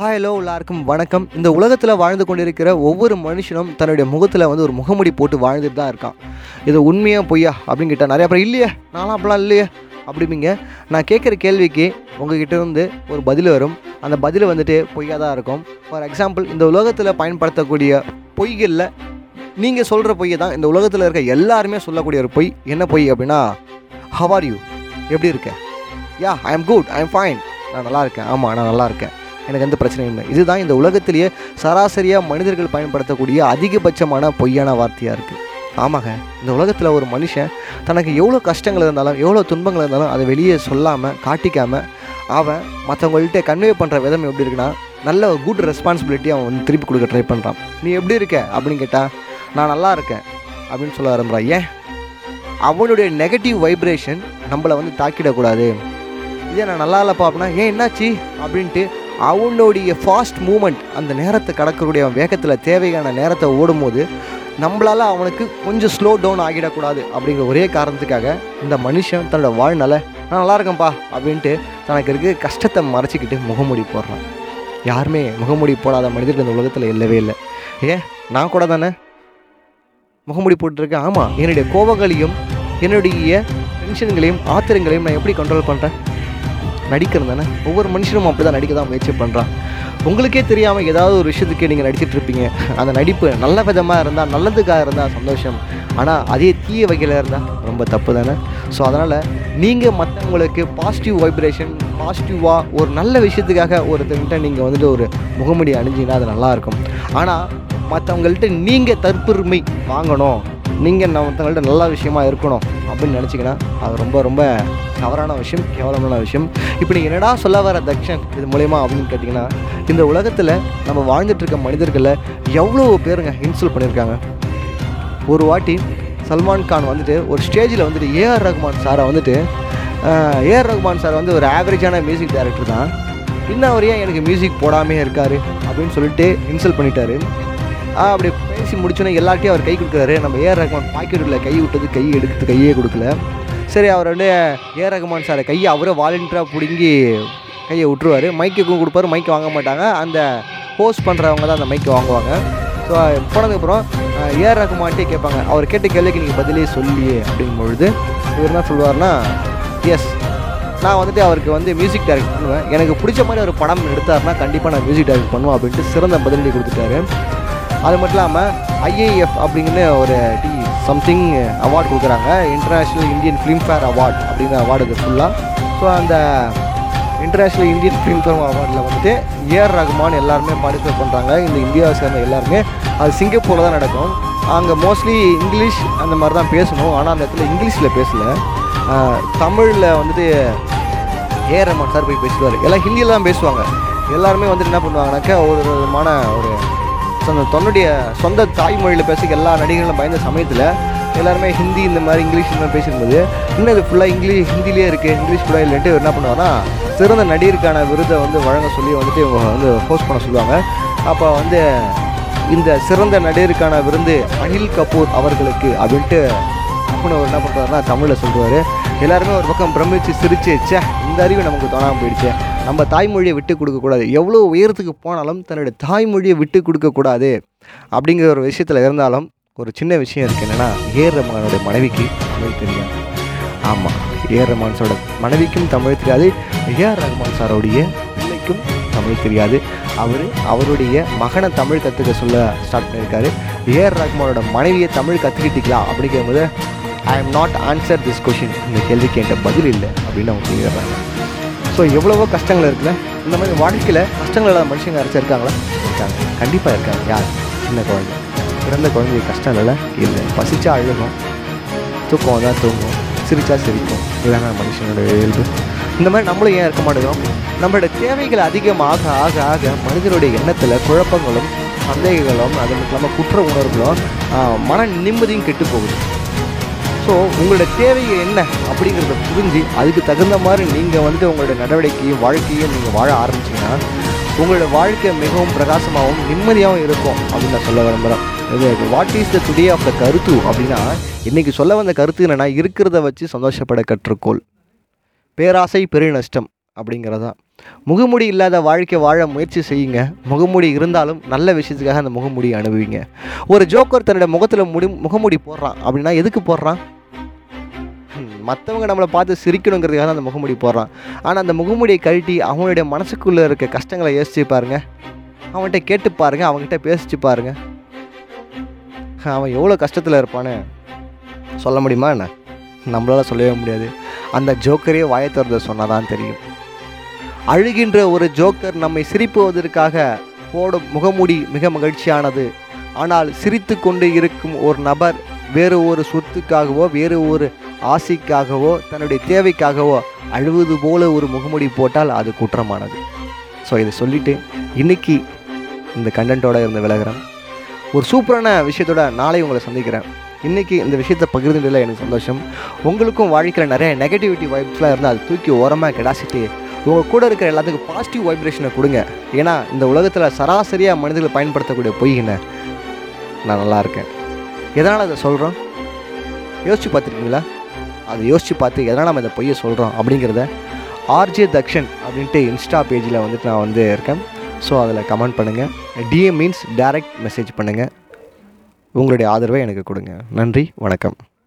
Hi hello எல்லாருக்கும் வணக்கம். இந்த உலகத்தில் வாழ்ந்து கொண்டிருக்கிற ஒவ்வொரு மனுஷனும் தன்னுடைய முகத்தில் வந்து ஒரு முகமுடி போட்டு வாழ்ந்துட்டு தான் இருக்கான். இது உண்மையாக பொய்யா அப்படின்னு கேட்டால் நிறைய பேர் இல்லையே நானும் அப்படிலாம் இல்லையே அப்படிம்பிங்க. நான் கேட்குற கேள்விக்கு உங்ககிட்ட இருந்து ஒரு பதில் வரும். அந்த பதில் வந்துட்டு பொய்யாக தான் இருக்கும். ஃபார் எக்ஸாம்பிள் இந்த உலகத்தில் பயன்படுத்தக்கூடிய பொய்களில் நீங்கள் சொல்கிற பொய்யை தான் இந்த உலகத்தில் இருக்க எல்லாருமே சொல்லக்கூடிய ஒரு பொய். என்ன பொய் அப்படின்னா ஹவ் ஆர் யூ எப்படி இருக்க? Yeah I am good I am fine நான் நல்லா இருக்கேன். ஆமாம் நான் நல்லா இருக்கேன். எனக்கு எந்த பிரச்சனையும் இல்லை. இதுதான் இந்த உலகத்திலேயே சராசரியாக மனிதர்கள் பயன்படுத்தக்கூடிய அதிகபட்சமான பொய்யான வார்த்தையாக இருக்குது ஆமாங்க இந்த உலகத்தில் ஒரு மனுஷன் தனக்கு எவ்வளோ கஷ்டங்கள் இருந்தாலும் எவ்வளோ துன்பங்கள் இருந்தாலும் அதை வெளியே சொல்லாமல் காட்டிக்காமல் அவன் மற்றவங்கள்ட்ட கன்வே பண்ணுற விதம் எப்படி இருக்குன்னா நல்ல குட் ரெஸ்பான்சிபிலிட்டி அவன் வந்து திருப்பி கொடுக்க ட்ரை பண்ணுறான் நீ எப்படி இருக்க? அப்படின்னு கேட்டால் நான் நல்லா இருக்கேன். அப்படின்னு சொல்ல ஆரம்பிறான் ஏன்? அவனுடைய நெகட்டிவ் வைப்ரேஷன் நம்மளை வந்து தாக்கிடக்கூடாது. இதே நான் நல்லா இல்லைப்பா? அப்படின்னா ஏன் என்னாச்சு? அப்படின்ட்டு அவனுடைய ஃபாஸ்ட் மூமெண்ட் அந்த நேரத்தை கடக்கக்கூடிய அவன் வேகத்தில் தேவையான நேரத்தை ஓடும்போது நம்மளால் அவனுக்கு கொஞ்சம் ஸ்லோ டவுன் ஆகிடக்கூடாது அப்படிங்கிற ஒரே காரணத்துக்காக இந்த மனுஷன் தன்னோட வாழ்நாள நான் நல்லா இருக்கேன்ப்பா அப்படின்ட்டு தனக்கு இருக்க கஷ்டத்தை மறைச்சிக்கிட்டு முகமூடி போடுறான். யாருமே முகமூடி போடாத மனிதர்கள் இந்த உலகத்தில் இல்லவே இல்லை. ஏன்? நான் கூட தானே முகமூடி போட்டுருக்கேன். ஆமாம் என்னுடைய கோபங்களையும் என்னுடைய டென்ஷன்களையும் ஆத்திரங்களையும் நான் எப்படி கண்ட்ரோல் பண்ணுறேன் நடிக்கிறது தானே? ஒவ்வொரு மனுஷனும் அப்படி தான் நடிக்க தான் முயற்சி பண்ணுறான் உங்களுக்கே தெரியாமல் ஏதாவது ஒரு விஷயத்துக்கு நீங்கள் நடிச்சிட்டு இருப்பீங்க. அந்த நடிப்பு நல்ல விதமாக இருந்தால் நல்லதுக்காக இருந்தால் சந்தோஷம். ஆனால் அதே தீய வகையில் இருந்தால் ரொம்ப தப்பு தானே? ஸோ அதனால் நீங்கள் மற்றவங்களுக்கு பாசிட்டிவ் வைப்ரேஷன் பாசிட்டிவாக ஒரு நல்ல விஷயத்துக்காக ஒருத்தங்கிட்ட நீங்கள் வந்துட்டு ஒரு முகமுடி அணிஞ்சிங்கன்னா அது நல்லாயிருக்கும் ஆனால் மற்றவங்கள்ட்ட நீங்கள் தற்பெருமை வாங்கணும். நீங்கள் மற்றவங்கள்ட்ட நல்ல விஷயமா இருக்கணும் அப்படின்னு நினச்சிங்கன்னா அது ரொம்ப ரொம்ப தவறான விஷயம் கேவலமான விஷயம். இப்படி என்னடா சொல்ல வர தக்ஷன் இது மூலயமா அப்படின்னு கேட்டிங்கன்னா இந்த உலகத்தில் நம்ம வாழ்ந்துட்டுருக்க மனிதர்களை எவ்வளோ பேருங்க இன்சல்ட் பண்ணியிருக்காங்க ஒரு வாட்டி சல்மான் கான் வந்துட்டு ஒரு ஸ்டேஜில் வந்துட்டு ஏஆர் ரஹ்மான் சாரை வந்துட்டு ஏஆர் ரஹ்மான் சார் வந்து ஒரு ஆவரேஜான மியூசிக் டைரக்டர் தான். இன்னும் அவர் ஏன் எனக்கு மியூசிக் போடாமே இருக்கார் அப்படின்னு சொல்லிட்டு இன்சல்ட் பண்ணிட்டாரு. அப்படி பேசி முடிச்சோன்னே எல்லார்ட்டையும் அவர் கை கொடுக்குறாரு. நம்ம ஏஆர் ரஹ்மான் பாக்கெட்டுக்குள்ள கை விட்டது கை எடுத்து கையே கொடுக்கல. சரி அவர் வந்து ஏஆர் ரஹ்மான் சார் கையை அவரே வாலண்டியராக பிடுங்கி கையை விட்டுருவார். மைக்குக்கும் கொடுப்பாரு மைக்கு வாங்க மாட்டாங்க. அந்த ஹோஸ்ட் பண்ணுறவங்க தான் அந்த மைக்கு வாங்குவாங்க. ஸோ போனதுக்கப்புறம் ஏஆர் ரகுமான்ட்டே கேட்பாங்க. அவர் கேட்ட கேள்விக்கு நீங்கள் பதிலே சொல்லியே அப்படிங்கும் பொழுது இவர் என்ன சொல்லுவார்னா எஸ் நான் வந்துட்டு அவருக்கு வந்து மியூசிக் டைரக்ட் பண்ணுவேன். எனக்கு பிடிச்ச மாதிரி ஒரு படம் எடுத்தாருன்னா கண்டிப்பாக நான் மியூசிக் டைரக்ட் பண்ணுவேன் அப்படின்ட்டு சிறந்த பதிலடி கொடுத்துட்டாரு. அது மட்டும் இல்லாமல் ஐஏஎஃப் அப்படிங்கிற ஒரு டி சம்திங் அவார்டு கொடுக்குறாங்க. இன்டர்நேஷ்னல் இந்தியன் ஃபிலிம்ஃபேர் அவார்டு அப்படிங்கிற அவார்டு இது ஃபுல்லாக ஸோ அந்த இன்டர்நேஷ்னல் இந்தியன் ஃபிலிம்ஃபேர் அவார்டில் வந்துட்டு ஏஆர் ரகுமான் எல்லாருமே பார்ட்டிசிபேட் பண்ணுறாங்க இந்த இந்தியாவை சேர்ந்த எல்லாருமே. அது சிங்கப்பூரில் தான் நடக்கும். அங்கே மோஸ்ட்லி இங்கிலீஷ் அந்த மாதிரி தான் பேசணும். ஆனால் அந்த இடத்துல இங்கிலீஷில் பேசல. தமிழில் வந்துட்டு ஏஆர் ரகுமான் சார் போய் பேசுவார் எல்லாம் ஹிந்தியில் தான் பேசுவாங்க. எல்லாருமே வந்துட்டு என்ன பண்ணுவாங்கனாக்கா ஒரு விதமான ஒரு தன்னுடைய சொந்த தாய்மொழியில் பேச எல்லா நடிகர்களும் பயந்த சமயத்தில் எல்லாருமே ஹிந்தி இந்த மாதிரி இங்கிலீஷ் இந்த மாதிரி பேசியிருந்தது இன்னும் இது ஃபுல்லாக இங்கிலீஷ் ஹிந்திலேயே இருக்குது இங்கிலீஷ் ஃபுல்லாக இல்லைன்ட்டு என்ன பண்ணுவாங்கன்னா சிறந்த நடிகருக்கான விருதை வந்து வழங்க சொல்லி வந்துட்டு இவங்க வந்து ஹோஸ்ட் பண்ண சொல்லுவாங்க. அப்போ வந்து இந்த சிறந்த நடிகருக்கான விருந்து அனில் கபூர் அவர்களுக்கு அப்படின்ட்டு அப்புன்னு அவர் என்ன பண்ணுறாருன்னா தமிழில் சொல்லுவார் எல்லாருமே ஒரு பக்கம் பிரமிச்சு சிரிச்சு வச்சே இந்த அறிவு நமக்கு தோணாமல் போயிடுச்சு. நம்ம தாய்மொழியை விட்டு கொடுக்கக்கூடாது எவ்வளோ உயரத்துக்கு போனாலும் தன்னுடைய தாய்மொழியை விட்டு கொடுக்கக்கூடாது அப்படிங்கிற ஒரு விஷயத்தில் இருந்தாலும் ஒரு சின்ன விஷயம் இருக்குது என்னென்னா ஏர் ரஹ்மானோட மனைவிக்கு தமிழ் தெரியாது. ஆமாம் ஏஆர் ரஹ்மான் சாரோட மனைவிக்கும் தமிழ் தெரியாது. ஏஆர் ரஹ்மான் சாரோடைய பிள்ளைக்கும் தமிழ் தெரியாது. அவர் அவருடைய மகனை தமிழ் கற்றுக்க சொல்ல ஸ்டார்ட் பண்ணியிருக்காரு ஏஆர் ரஹ்மானோட மனைவியை தமிழ் கற்றுக்கிட்டீங்களா அப்படிங்கும்போது I am not answer this question இந்த கேள்விக்கு என்கிட்ட பதில் இல்லை அப்படின்னு அவங்க சொல்லிடுறாங்க. ஸோ எவ்வளவோ கஷ்டங்கள் இருக்குல்ல? இந்த மாதிரி வாழ்க்கையில் கஷ்டங்கள் இல்லாத மனுஷங்க யாராச்சும் இருக்காங்களா இருக்காங்க. கண்டிப்பாக இருக்காங்க. யார்? சின்ன குழந்தை. பிறந்த குழந்தைக்கு கஷ்டம் இல்லை இல்லை. பசிச்சா அழுகும். தூக்கம் தான் தூங்கும். சிரிச்சா சிரிக்கும். இதுதாங்க மனுஷனோட இயல்பு. இந்த மாதிரி நம்மளும் ஏன் இருக்க மாட்டேங்கிறோம்? நம்மளோட தேவைகள் அதிகமாக ஆக ஆக மனிதனுடைய எண்ணத்தில் குழப்பங்களும் சந்தேகங்களும் அது மட்டும் இல்லாமல் குற்ற உணர்வுகளும் மன நிம்மதியும் கெட்டு போகுது. ஸோ உங்களோட தேவைகள் என்ன அப்படிங்கிறத புரிஞ்சு அதுக்கு தகுந்த மாதிரி நீங்கள் வந்துட்டு உங்களோட நடவடிக்கையும் வாழ்க்கையும் நீங்கள் வாழ ஆரம்பிச்சீங்கன்னா உங்களோட வாழ்க்கை மிகவும் பிரகாசமாகவும் நிம்மதியாகவும் இருக்கும் அப்படின்னு நான் சொல்ல விரும்புகிறேன் இது what is the today of the கருத்து அப்படின்னா இன்றைக்கி சொல்ல வந்த கருத்து என்னென்னா இருக்கிறத வச்சு சந்தோஷப்பட கற்றுக்கோள். பேராசை பெருநஷ்டம் அப்படிங்கிறதா. முகமுடி இல்லாத வாழ்க்கை வாழ முயற்சி செய்யுங்க. முகமுடி இருந்தாலும் நல்ல விஷயத்துக்காக அந்த முகமுடியை அனுபவிங்க. ஒரு ஜோக்கர் தன்னோட முகத்தில் முடி முகமுடி போடுறான் அப்படின்னா எதுக்கு போடுறான்? மற்றவங்க நம்மளை பார்த்து சிரிக்கணுங்கிறதுக்காக தான் அந்த முகமூடி போடுறான். ஆனால் அந்த முகமூடியை கழட்டி அவனுடைய மனசுக்குள்ளே இருக்க கஷ்டங்களை யோசிச்சு பாருங்க. அவன்கிட்ட கேட்டு பாருங்கள் அவன்கிட்ட பேசிச்சு பாருங்கள் அவன் எவ்வளோ கஷ்டத்தில் இருப்பான்னு சொல்ல முடியுமா என்ன? நம்மளால் சொல்லவே முடியாது. அந்த ஜோக்கரே வாயை திறந்து சொன்னால் தான் தெரியும். அழுகின்ற ஒரு ஜோக்கர் நம்மை சிரிப்புவதற்காக போடும் முகமூடி மிக மகிழ்ச்சியானது. ஆனால் சிரித்து கொண்டு இருக்கும் ஒரு நபர் வேறு ஒரு சொத்துக்காகவோ வேறு ஒரு ஆசைக்காகவோ தன்னுடைய தேவைக்காகவோ அழுவது போல ஒரு முகமுடி போட்டால் அது குற்றமானது. ஸோ இதை சொல்லிவிட்டு இன்னைக்கு இந்த கண்டென்ட்டோட இருந்து விலகிறேன். ஒரு சூப்பரான விஷயத்தோட நாளை உங்களை சந்திக்கிறேன். இன்றைக்கி இந்த விஷயத்தை பகிர்ந்துல எனக்கு சந்தோஷம். உங்களுக்கும் வாழ்க்கையில் நிறைய நெகட்டிவிட்டி வைப்ஸ்லாம் இருந்தால் அது தூக்கி ஓரமாக கிடாசிட்டு உங்கள் கூட இருக்கிற எல்லாத்துக்கும் பாசிட்டிவ் வைப்ரேஷனை கொடுங்க. ஏன்னா இந்த உலகத்தில் சராசரியாக மனிதர்கள் பயன்படுத்தக்கூடிய பொய்கின நான் நல்லா இருக்கேன். எதனால் அதை சொல்கிறோம் யோசிச்சு பார்த்துருக்கீங்களா? அதை யோசித்து பார்த்து எதனால் நம்ம இந்த பொய்யை சொல்கிறோம் அப்படிங்கிறத ஆர்ஜே தக்ஷன் அப்படின்ட்டு இன்ஸ்டா பேஜில் வந்துட்டு நான் வந்து இருக்கேன். ஸோ அதில் கமெண்ட் பண்ணுங்கள் டிஎம் மீன்ஸ் டைரக்ட் மெசேஜ் பண்ணுங்கள் உங்களுடைய ஆதரவை எனக்கு கொடுங்க. நன்றி வணக்கம்.